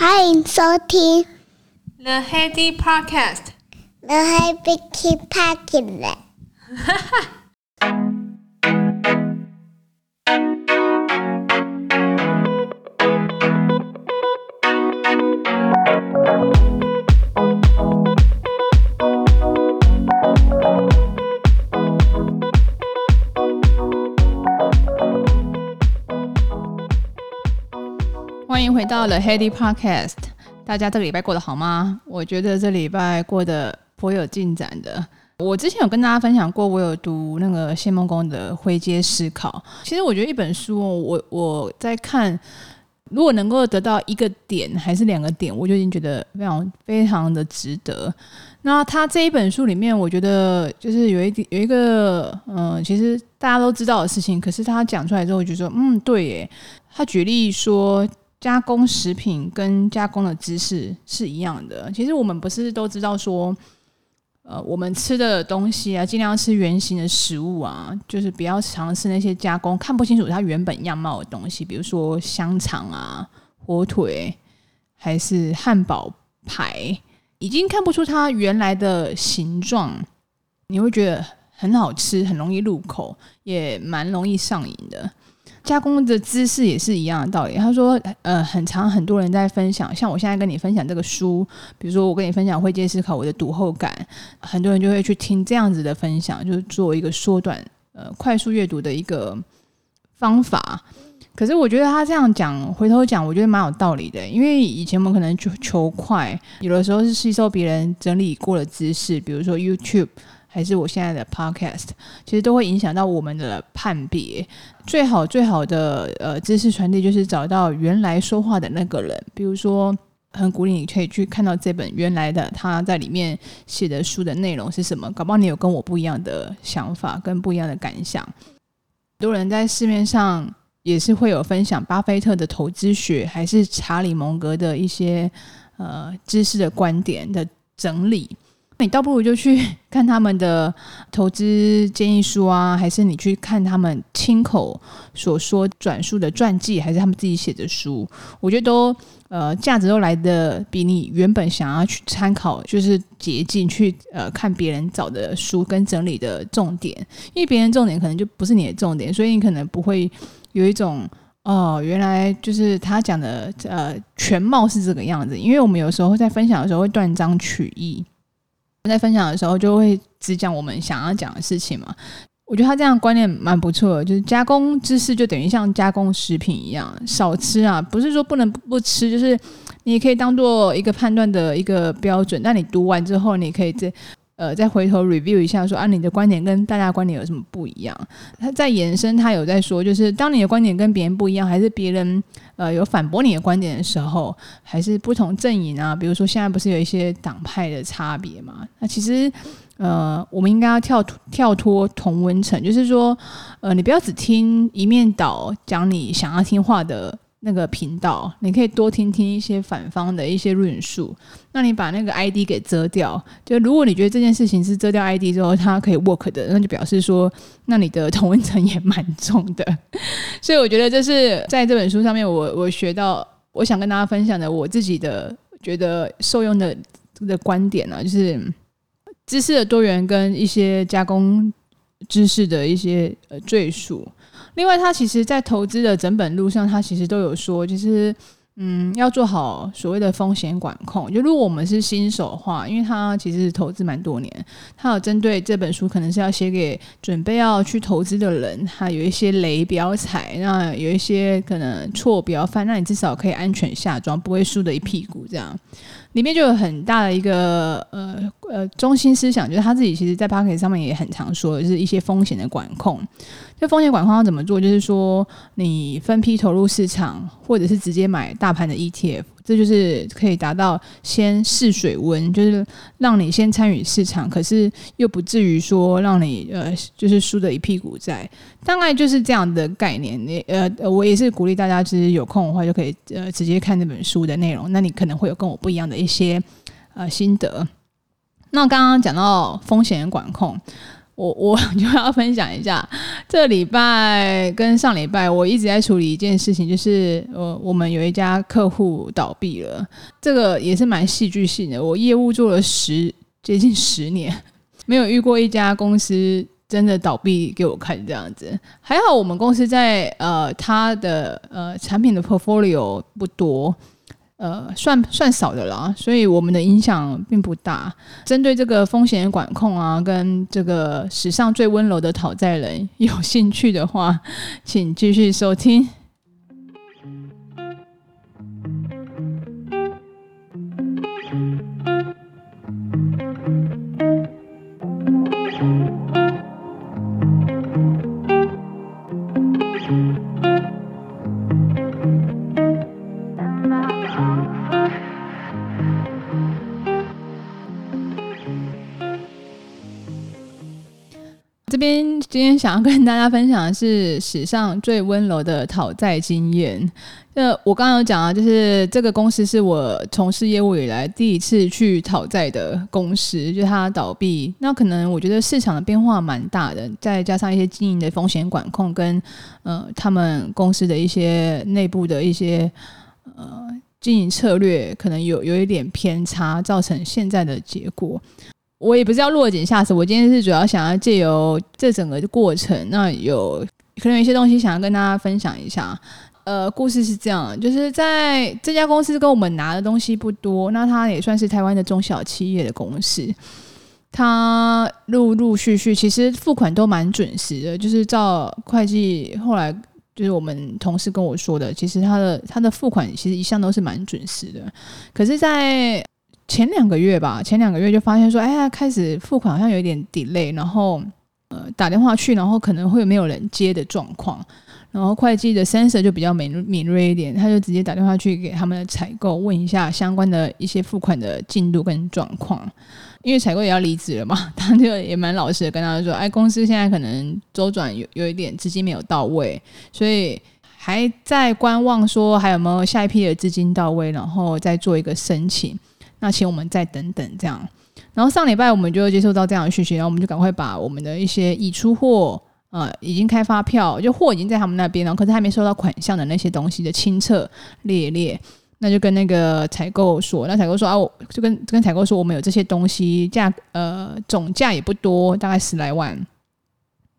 欢迎收听 The Heady Podcast。The Heady Podcast。 到了 Heady Podcast，大家这个礼拜过得好吗？我觉得这礼拜过得颇有进展的。我之前有跟大家分享过，我有读那个谢孟恭的《灰阶思考》。其实我觉得一本书，我我在看，如果能够得到一个点还是两个点，我就已经觉得非常非常的值得。那他这一本书里面，我觉得就是有一点有一个嗯、其实大家都知道的事情，可是他讲出来之后，我就说嗯，对耶。他举例说。加工食品跟加工的知识是一样的。其实我们不是都知道说，呃，我们吃的东西啊，尽量吃原形的食物啊，就是不要尝试那些加工看不清楚它原本样貌的东西，比如说香肠啊、火腿，还是汉堡排，已经看不出它原来的形状，你会觉得很好吃，很容易入口，也蛮容易上瘾的。加工的知识也是一样的道理。他说，呃，很长很多人在分享，像我现在跟你分享这个书，比如说我跟你分享《会见思考》，我的读后感，很多人就会去听这样子的分享，就是做一个缩短、呃，快速阅读的一个方法。可是我觉得他这样讲，回头讲，我觉得蛮有道理的。因为以前我们可能求求快，有的时候是吸收别人整理过的知识，比如说 YouTube。还是我现在的 Podcast，其实都会影响到我们的判别。最好最好的呃知识传递，就是找到原来说话的那个人。比如说，很鼓励你可以去看到这本原来的他在里面写的书的内容是什么。搞不好你有跟我不一样的想法，跟不一样的感想。很多人在市面上也是会有分享巴菲特的投资学，还是查理蒙格的一些呃知识的观点的整理。你倒不如就去 看他们的投资建议书啊，还是你去看他们亲口所说转述的传记，还是他们自己写的书？我觉得都呃价值都来的比你原本想要去参考就是捷径去呃看别人找的书跟整理的重点，因为别人重点可能就不是你的重点，所以你可能不会有一种哦原来就是他讲的呃全貌是这个样子，因为我们有时候在分享的时候会断章取义。在分享的时候，就会只讲我们想要讲的事情嘛。我觉得他这样观念蛮不错的，就是加工知识就等于像加工食品一样，少吃啊，不是说不能不吃，就是你可以当做一个判断的一个标准。那你读完之后，你可以再呃再回头 review 一下说，啊，你的观点跟大家观点有什么不一样？他在延伸，他有在说，就是当你的观点跟别人不一样，还是别人。呃，有反驳你的观点的时候，还是不同阵营啊？比如说，现在不是有一些党派的差别嘛？那其实，呃，我们应该要跳脱跳脱同温层，就是说，呃，你不要只听一面倒讲你想要听话的。那个频道，你可以多听听一些反方的一些论述。那你把那个 ID 给遮掉，就如果你觉得这件事情是遮掉 ID 之后它可以 work 的，那就表示说，那你的同温层也蛮重的。所以我觉得这是在这本书上面我，我学到，我想跟大家分享的我自己的觉得受用的的观点啊，就是知识的多元跟一些加工知识的一些呃赘述。另外，他其实，在投资的整本路上，他其实都有说，就是，嗯，要做好所谓的风险管控。就如果我们是新手的话，因为他其实投资蛮多年，他有针对这本书，可能是要写给准备要去投资的人，他有一些雷不要踩，那有一些可能错不要犯，那你至少可以安全下庄，不会输的一屁股这样。里面就有很大的一个呃呃中心思想，就是他自己其实，在 pocket 上面也很常说，就是一些风险的管控。就风险管控要怎么做？就是说，你分批投入市场，或者是直接买大盘的 ETF，这就是可以达到先试水温，就是让你先参与市场，可是又不至于说让你呃就是输得一屁股债。大概就是这样的概念。你呃，我也是鼓励大家，其实有空的话就可以呃直接看这本书的内容，那你可能会有跟我不一样的一些呃心得。那刚刚讲到风险管控。我我 就要分享一下，这礼拜跟上礼拜我一直在处理一件事情，就是呃，我们有一家客户倒闭了，这个也是蛮戏剧性的。我业务做了十接近十年，没有遇过一家公司真的倒闭给我看这样子。还好我们公司在呃，它的呃产品的 portfolio 不多。呃，算算少的啦，所以我们的影响并不大。针对这个风险管控啊，跟这个史上最温柔的讨债人，有兴趣的话，请继续收听。今天想要跟大家分享的是史上最温柔的讨债经验。那，我刚刚有讲啊，就是这个公司是我从事业务以来第一次去讨债的公司，就它倒闭。那可能我觉得市场的变化蛮大的，再加上一些经营的风险管控跟呃他们公司的一些内部的一些呃经营策略，可能有有一点偏差，造成现在的结果。我也不是要落井下石，我今天是主要想要借由这整个的过程，那有可能有一些东西想要跟大家分享一下。呃，故事是这样，就是在这家公司跟我们拿的东西不多，那它也算是台湾的中小企业的公司，它陆陆续续其实付款都蛮准时的，就是照会计后来就是我们同事跟我说的，其实他的他的付款其实一向都是蛮准时的，可是，在前两个月吧，前两个月就发现说，哎呀，开始付款好像有一点 delay，然后呃打电话去，然后可能会没有人接的状况，然后会计的 sensor 就比较敏敏锐一点，他就直接打电话去给他们的采购，问一下相关的一些付款的进度跟状况，因为采购也要离职了嘛，他就也蛮老实的跟他说，哎，公司现在可能周转有有一点资金没有到位，所以还在观望，说还有没有下一批的资金到位，然后再做一个申请。那请我们再等等这样，然后上礼拜我们就接受到这样的讯息，然后我们就赶快把我们的一些已出货、呃已经开发票，就货已经在他们那边了，可是还没收到款项的那些东西的清册列列，那就跟那个采购说，那采购说啊，我就跟跟采购说，我们有这些东西，价呃总价也不多，大概十来万，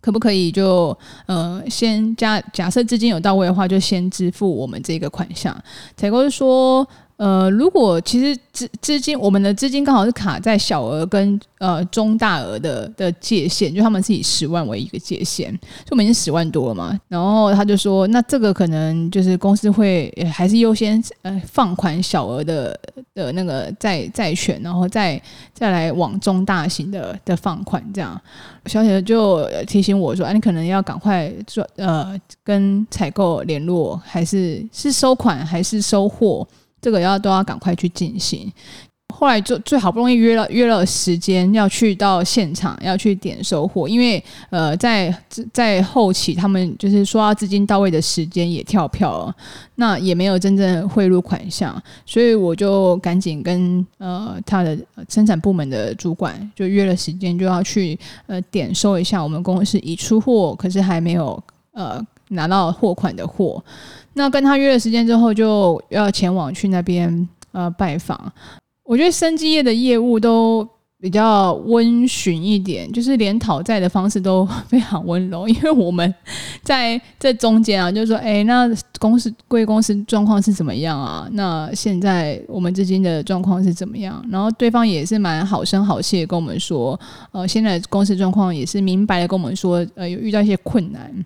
可不可以就呃先假假设资金有到位的话，就先支付我们这个款项？采购就说。呃，如果其实资资金，我们的资金刚好是卡在小额跟呃中大额的的界限，就他们是以十万为一个界限，就我们已经十万多了嘛。然后他就说，那这个可能就是公司会还是优先呃放款小额的的那个债债权，然后再再来往中大型的的放款这样。小姐就提醒我说，哎、啊，你可能要赶快做呃跟采购联络，还是是收款还是收货？这个要都要赶快去进行。后来就最好不容易约了约了时间，要去到现场要去点收货，因为呃在在后期他们就是说要资金到位的时间也跳票了，那也没有真正汇入款项，所以我就赶紧跟呃他的生产部门的主管就约了时间，就要去呃点收一下我们公司已出货可是还没有呃拿到货款的货。那跟他约了时间之后，就要前往去那边呃拜访。我觉得生机业的业务都比较温驯一点，就是连讨债的方式都非常温柔。因为我们在这中间啊，就是说，哎，那公司贵公司状况是怎么样啊？那现在我们资金的状况是怎么样？然后对方也是蛮好声好气的跟我们说，呃，现在公司状况也是明白的跟我们说，呃，有遇到一些困难。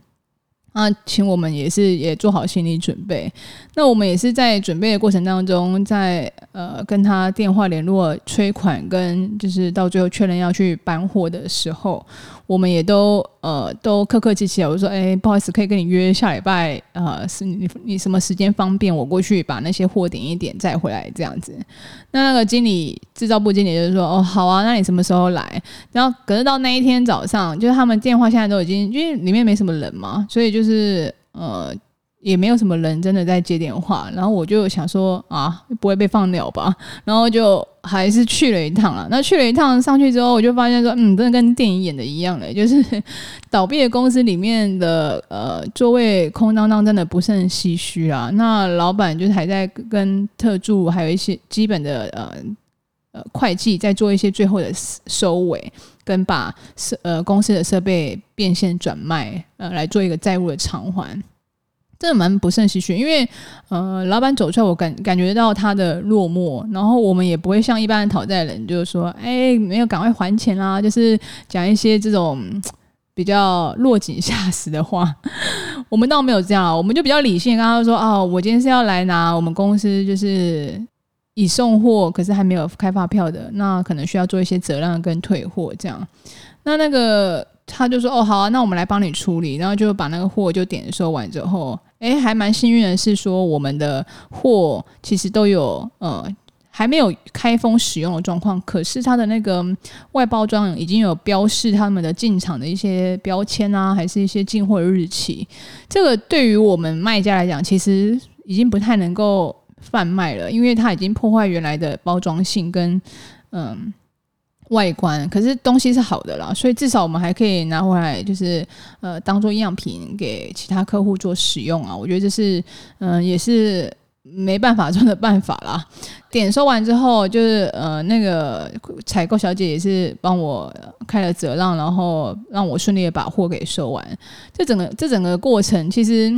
那，请我们也是也做好心理准备。那我们也是在准备的过程当中，在呃跟他电话联络催款，跟就是到最后确认要去搬货的时候，我们也都呃都客客气气。我说，哎，不好意思，可以跟你约下礼拜，呃，是你你什么时间方便，我过去把那些货点一点再回来这样子。那那个经理制造部经理就说，哦，好啊，那你什么时候来？然后可是到那一天早上，就是他们电话现在都已经因为里面没什么人嘛，所以就是呃也没有什么人真的在接电话，然后我就想说啊，不会被放鸟吧？然后就还是去了一趟了。那去了一趟上去之后，我就发现说，嗯，真的跟电影演的一样嘞，就是倒闭的公司里面的呃座位空荡荡，真的不胜唏嘘啊。那老板就是还在跟特助还有一些基本的呃呃会计在做一些最后的收尾，跟把设呃公司的设备变现转卖，呃来做一个债务的偿还。真的蛮不胜唏嘘，因为呃，老板走出来，我感感觉到他的落寞，然后我们也不会像一般的讨债人，就是说，哎，没有赶快还钱啦，就是讲一些这种 比较落井下石的话。我们倒没有这样，我们就比较理性，跟他说，哦，我今天是要来拿我们公司就是已送货，可是还没有开发票的，那可能需要做一些折让跟退货这样。那那个他就说，哦，好啊，那我们来帮你处理，然后就把那个货就点收完之后。诶，还蛮幸运的是说，我们的货其实都有呃还没有开封使用的状况，可是它的那个外包装已经有标示他们的进场的一些标签啊，还是一些进货日期。这个对于我们卖家来讲，其实已经不太能够贩卖了，因为它已经破坏原来的包装性跟嗯。外观，可是东西是好的啦，所以至少我们还可以拿回来，就是呃当做样品给其他客户做使用啊。我觉得这是嗯、也是没办法中的办法啦。点收完之后，就是呃那个采购小姐也是帮我开了折让，然后让我顺利的把货给收完。这整个这整个过程其实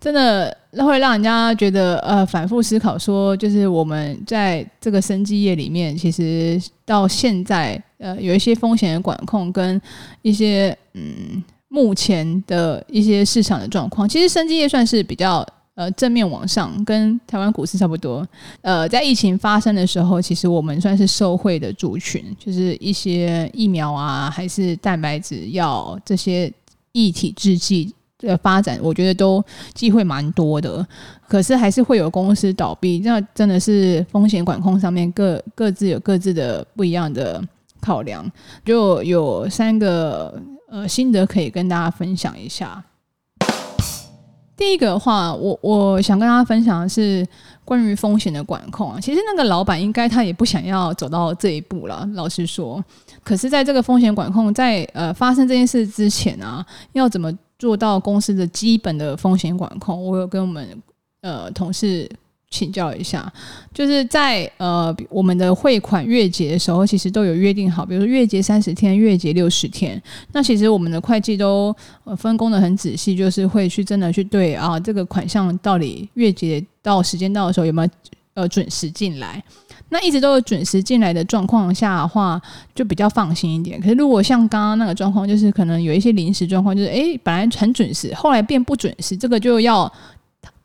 真的会让人家觉得呃反复思考，说就是我们在这个生机业里面，其实到现在呃有一些风险的管控跟一些嗯目前的一些市场的状况，其实生机业算是比较。呃，正面往上，跟台湾股市差不多。呃，在疫情发生的时候，其实我们算是受惠的族群，就是一些疫苗啊，还是蛋白质药这些异体制剂的发展，我觉得都机会蛮多的。可是还是会有公司倒闭，那真的是风险管控上面各各自有各自的不一样的考量。就有三个呃心得可以跟大家分享一下。第一个的话，我我想跟大家分享的是关于风险的管控啊。其实那个老板应该他也不想要走到这一步了，老实说。可是，在这个风险管控在呃发生这件事之前啊，要怎么做到公司的基本的风险管控？我有跟我们呃同事。请教一下，就是在呃我们的汇款月结的时候，其实都有约定好，比如说月结三十天，月结六十天。那其实我们的会计都呃分工的很仔细，就是会去真的去对啊这个款项到底月结到时间到的时候有没有呃准时进来。那一直都有准时进来的状况下的话，就比较放心一点。可是如果像刚刚那个状况，就是可能有一些临时状况，就是诶本来很准时，后来变不准时，这个就要。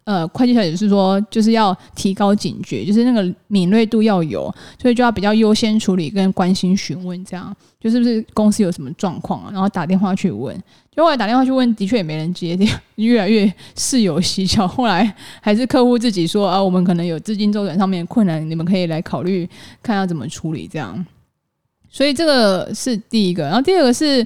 呃，会计小姐是说，就是要提高警觉，就是那个敏锐度要有，所以就要比较优先处理跟关心询问，这样就是不是公司有什么状况啊？然后打电话去问，就后来打电话去问，的确也没人接电，越来越事有蹊跷。后来还是客户自己说啊，我们可能有资金周转上面困难，你们可以来考虑看要怎么处理这样。所以这个是第一个，然后第二个是。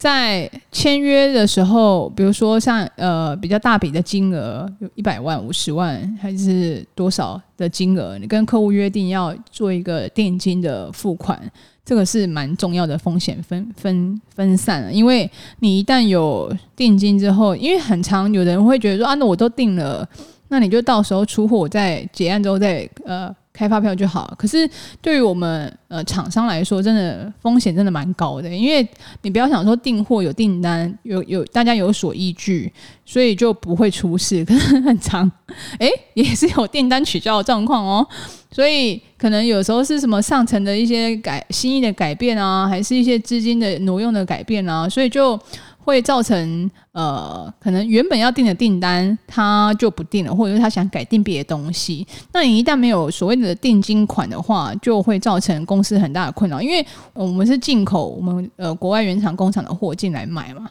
在签约的时候，比如说像呃比较大笔的金额，有一百万、五十万还是多少的金额，你跟客户约定要做一个定金的付款，这个是蛮重要的风险分分分散了。因为你一旦有定金之后，因为很常有人会觉得说啊，那我都定了，那你就到时候出货，我再结案之后再呃。开发票就好，可是对于我们呃厂商来说，真的风险真的蛮高的，因为你不要想说订货有订单，有有大家有所依据，所以就不会出事。可是很长，诶，也是有订单取消的状况哦，所以可能有时候是什么上层的一些改心意的改变啊，还是一些资金的挪用的改变啊，所以就。会造成呃，可能原本要订的订单他就不订了，或者是他想改订别的东西。那你一旦没有所谓的定金款的话，就会造成公司很大的困扰，因为我们是进口我们呃国外原厂工厂的货进来买嘛，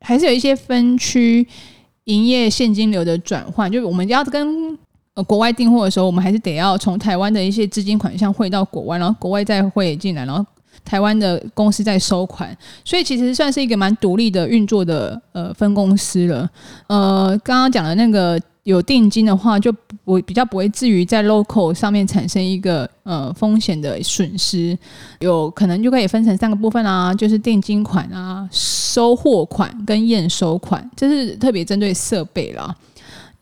还是有一些分区营业现金流的转换，就是我们要跟呃国外订货的时候，我们还是得要从台湾的一些资金款项汇到国外，然后国外再汇进来，然后。台湾的公司在收款，所以其实算是一个蛮独立的运作的呃分公司了。呃，刚刚讲的那个有定金的话，就不比较不会至于在 local 上面产生一个呃风险的损失。有可能就可以分成三个部分啊，就是定金款啊、收货款跟验收款，这是特别针对设备啦。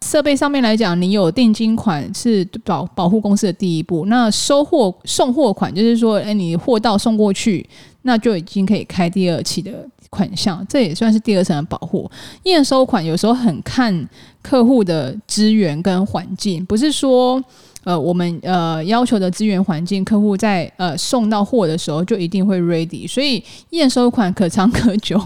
设备上面来讲，你有定金款是保保护公司的第一步。那收货送货款就是说，哎，你货到送过去，那就已经可以开第二期的款项，这也算是第二层的保护。验收款有时候很看客户的资源跟环境，不是说呃我们呃要求的资源环境，客户在呃送到货的时候就一定会 ready。所以验收款可长可久，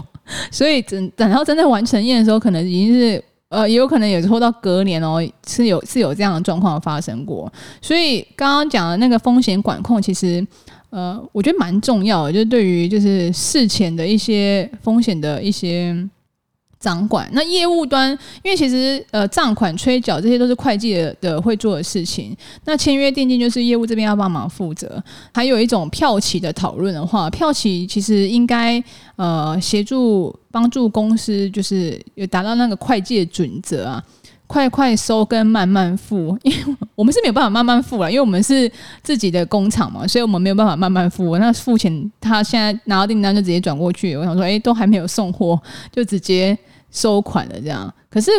所以等等到真的完成验收，可能已经是。呃，也有可能也拖到隔年哦，是有是有这样的状况发生过。所以刚刚讲的那个风险管控，其实呃，我觉得蛮重要的，就是对于就是事前的一些风险的一些。掌管那业务端，因为其实呃账款催缴这些都是会计的，的会做的事情。那签约定金就是业务这边要帮忙负责。还有一种票期的讨论的话，票期其实应该呃协助帮助公司，就是有达到那个会计的准则啊，快快收跟慢慢付。因为我们是没有办法慢慢付了，因为我们是自己的工厂嘛，所以我们没有办法慢慢付。那付钱他现在拿到订单就直接转过去，我想说，哎，都还没有送货就直接。收款的这样，可是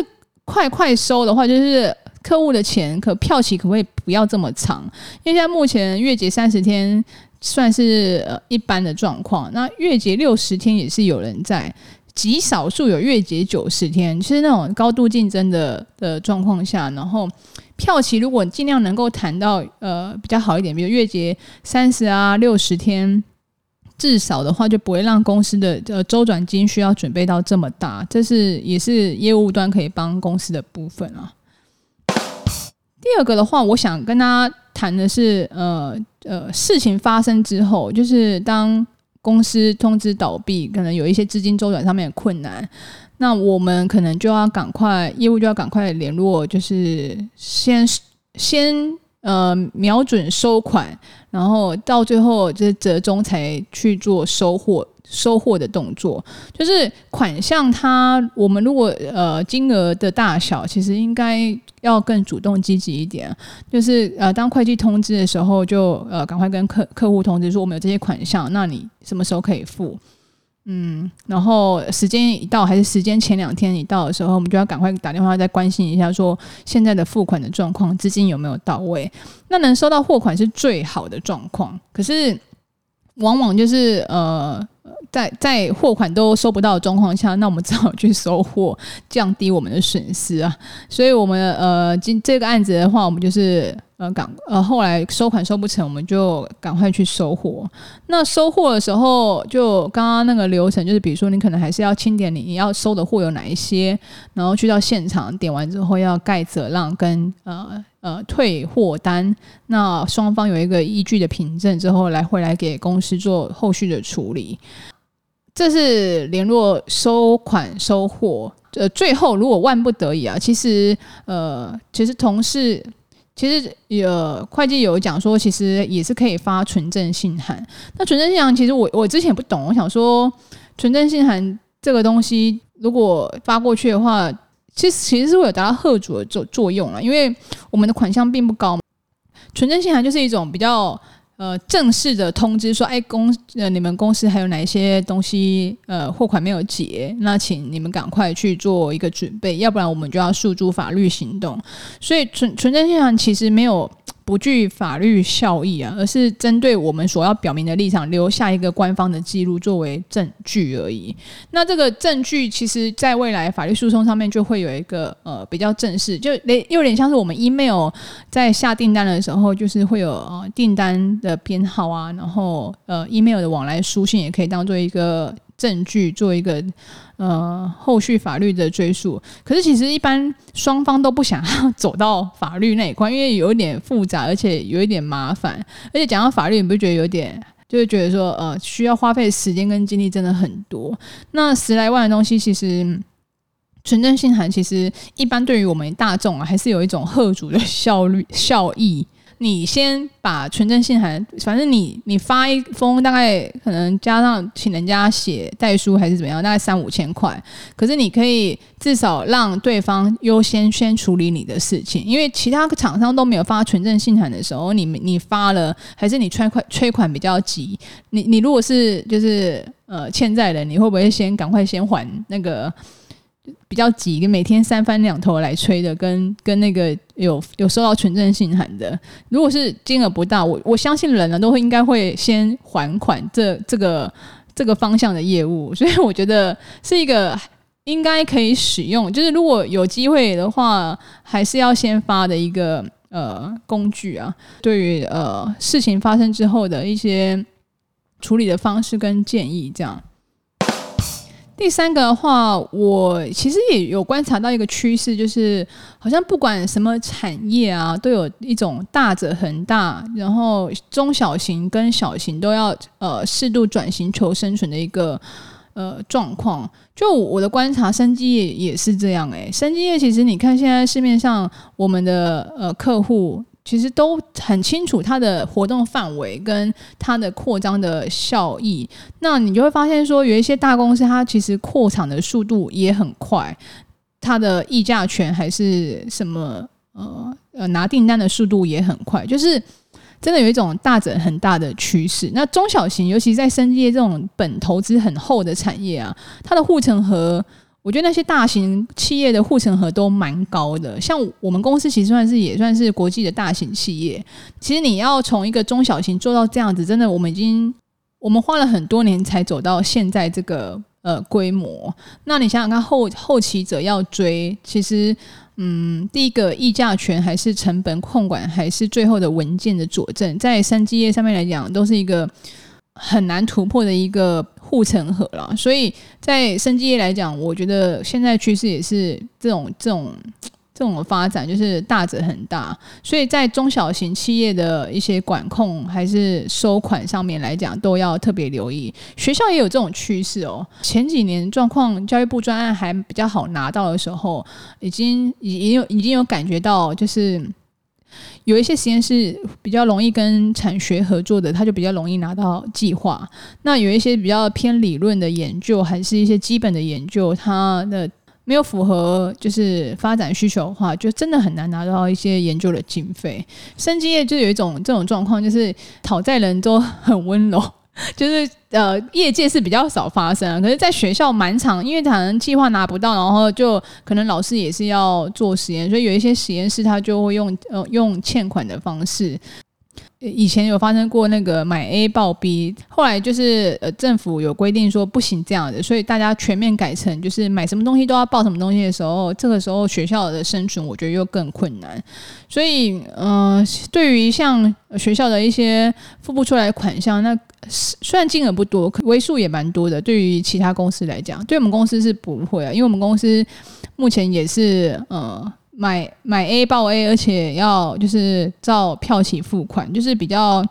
快快收的话，就是客户的钱，可票期可不可以不要这么长？因为现在目前月结三十天算是呃一般的状况，那月结六十天也是有人在，极少数有月结九十天，其实那种高度竞争的的状况下，然后票期如果尽量能够谈到呃比较好一点，比如月结三十啊六十天。至少的话，就不会让公司的呃周转金需要准备到这么大，这是也是业务端可以帮公司的部分啊。第二个的话，我想跟大家谈的是，呃呃，事情发生之后，就是当公司通知倒闭，可能有一些资金周转上面的困难，那我们可能就要赶快业务就要赶快联络，就是先先。呃，瞄准收款，然后到最后就是折中才去做收货收货的动作。就是款项它，我们如果呃金额的大小，其实应该要更主动积极一点。就是呃，当会计通知的时候就，就呃赶快跟客客户通知说我们有这些款项，那你什么时候可以付？嗯，然后时间一到，还是时间前两天一到的时候，我们就要赶快打电话再关心一下，说现在的付款的状况，资金有没有到位？那能收到货款是最好的状况，可是往往就是呃。在在货款都收不到的状况下，那我们只好去收货，降低我们的损失啊。所以，我们呃，今这个案子的话，我们就是呃赶呃后来收款收不成，我们就赶快去收货。那收货的时候，就刚刚那个流程，就是比如说你可能还是要清点你你要收的货有哪一些，然后去到现场点完之后要盖折让跟呃呃退货单，那双方有一个依据的凭证之后，来回来给公司做后续的处理。这是联络收款收货，呃，最后如果万不得已啊，其实呃，其实同事其实有会计有讲说，其实也是可以发纯正信函。那纯正信函其实我我之前不懂，我想说纯正信函这个东西如果发过去的话，其实其实是会有达到贺主的作作用了，因为我们的款项并不高嘛。纯正信函就是一种比较。呃，正式的通知说，哎，公呃，你们公司还有哪一些东西，呃，货款没有结，那请你们赶快去做一个准备，要不然我们就要诉诸法律行动。所以存存真信函其实没有。不具法律效益啊，而是针对我们所要表明的立场留下一个官方的记录作为证据而已。那这个证据其实在未来法律诉讼上面就会有一个呃比较正式，就有有点像是我们 email 在下订单的时候，就是会有呃订单的编号啊，然后呃 email 的往来书信也可以当做一个。证据做一个呃后续法律的追诉，可是其实一般双方都不想要走到法律那一块，因为有一点复杂，而且有一点麻烦，而且讲到法律，你不觉得有点就是觉得说呃需要花费时间跟精力真的很多。那十来万的东西，其实存证信函其实一般对于我们大众啊，还是有一种吓阻的效率效益。你先把存证信函，反正你你发一封，大概可能加上请人家写代书还是怎么样，大概三五千块。可是你可以至少让对方优先先处理你的事情，因为其他厂商都没有发存证信函的时候，你你发了，还是你催款催款比较急，你你如果是就是呃欠债人，你会不会先赶快先还那个？比较急，每天三番两头来催的，跟跟那个有有收到存证信函的，如果是金额不大，我我相信人呢都会应该会先还款这这个这个方向的业务，所以我觉得是一个应该可以使用，就是如果有机会的话，还是要先发的一个呃工具啊。对于呃事情发生之后的一些处理的方式跟建议，这样。第三个的话，我其实也有观察到一个趋势，就是好像不管什么产业啊，都有一种大者恒大，然后中小型跟小型都要呃适度转型求生存的一个呃状况。就我的观察，生机业也是这样诶，生机业其实你看现在市面上我们的呃客户。其实都很清楚它的活动范围跟它的扩张的效益，那你就会发现说，有一些大公司它其实扩厂的速度也很快，它的议价权还是什么呃呃拿订单的速度也很快，就是真的有一种大整很大的趋势。那中小型，尤其在生技业这种本投资很厚的产业啊，它的护城河。我觉得那些大型企业的护城河都蛮高的，像我们公司其实算是也算是国际的大型企业。其实你要从一个中小型做到这样子，真的我们已经我们花了很多年才走到现在这个呃规模。那你想想看后，后期者要追，其实嗯，第一个议价权还是成本控管，还是最后的文件的佐证，在三基业上面来讲，都是一个很难突破的一个。护城河了，所以在生技业来讲，我觉得现在趋势也是这种这种这种发展，就是大者很大。所以在中小型企业的一些管控还是收款上面来讲，都要特别留意。学校也有这种趋势哦。前几年状况，教育部专案还比较好拿到的时候，已经已经有已经有感觉到，就是。有一些实验室比较容易跟产学合作的，他就比较容易拿到计划。那有一些比较偏理论的研究，还是一些基本的研究，它的没有符合就是发展需求的话，就真的很难拿到一些研究的经费。生技业就有一种这种状况，就是讨债人都很温柔。就是呃，业界是比较少发生，可是在学校蛮常，因为可能计划拿不到，然后就可能老师也是要做实验，所以有一些实验室他就会用呃用欠款的方式。以前有发生过那个买 A 报 B，后来就是呃政府有规定说不行这样的，所以大家全面改成就是买什么东西都要报什么东西的时候，这个时候学校的生存我觉得又更困难。所以嗯、呃，对于像学校的一些付不出来款项，那虽然金额不多，可为数也蛮多的。对于其他公司来讲，对我们公司是不会啊，因为我们公司目前也是呃。买买 A 报 A，而且要就是照票期付款，就是比较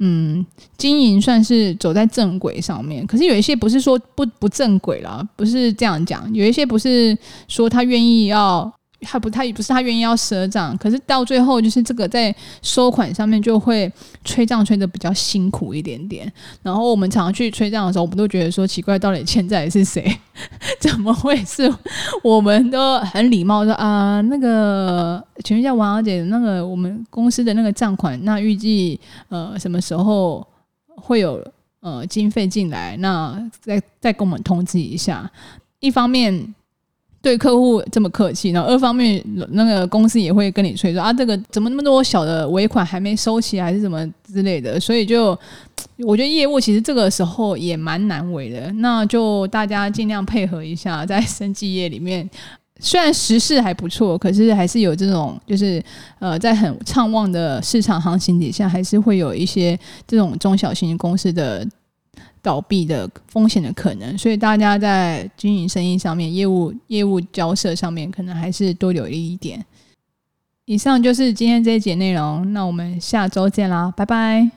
嗯经营算是走在正轨上面。可是有一些不是说不不正轨啦，不是这样讲。有一些不是说他愿意要。他不，他也不是他愿意要赊账，可是到最后就是这个在收款上面就会催账催得比较辛苦一点点。然后我们常常去催账的时候，我们都觉得说奇怪，到底欠债是谁？怎么会是？我们都很礼貌说啊，那个请问一下王小姐，那个我们公司的那个账款，那预计呃什么时候会有呃经费进来？那再再跟我们通知一下。一方面。对客户这么客气，然后二方面那个公司也会跟你催说啊，这个怎么那么多小的尾款还没收齐，还是什么之类的，所以就我觉得业务其实这个时候也蛮难为的。那就大家尽量配合一下，在生技业里面，虽然时势还不错，可是还是有这种就是呃，在很畅旺的市场行情底下，还是会有一些这种中小型公司的。倒闭的风险的可能，所以大家在经营生意上面、业务业务交涉上面，可能还是多留意一点。以上就是今天这一节内容，那我们下周见啦，拜拜。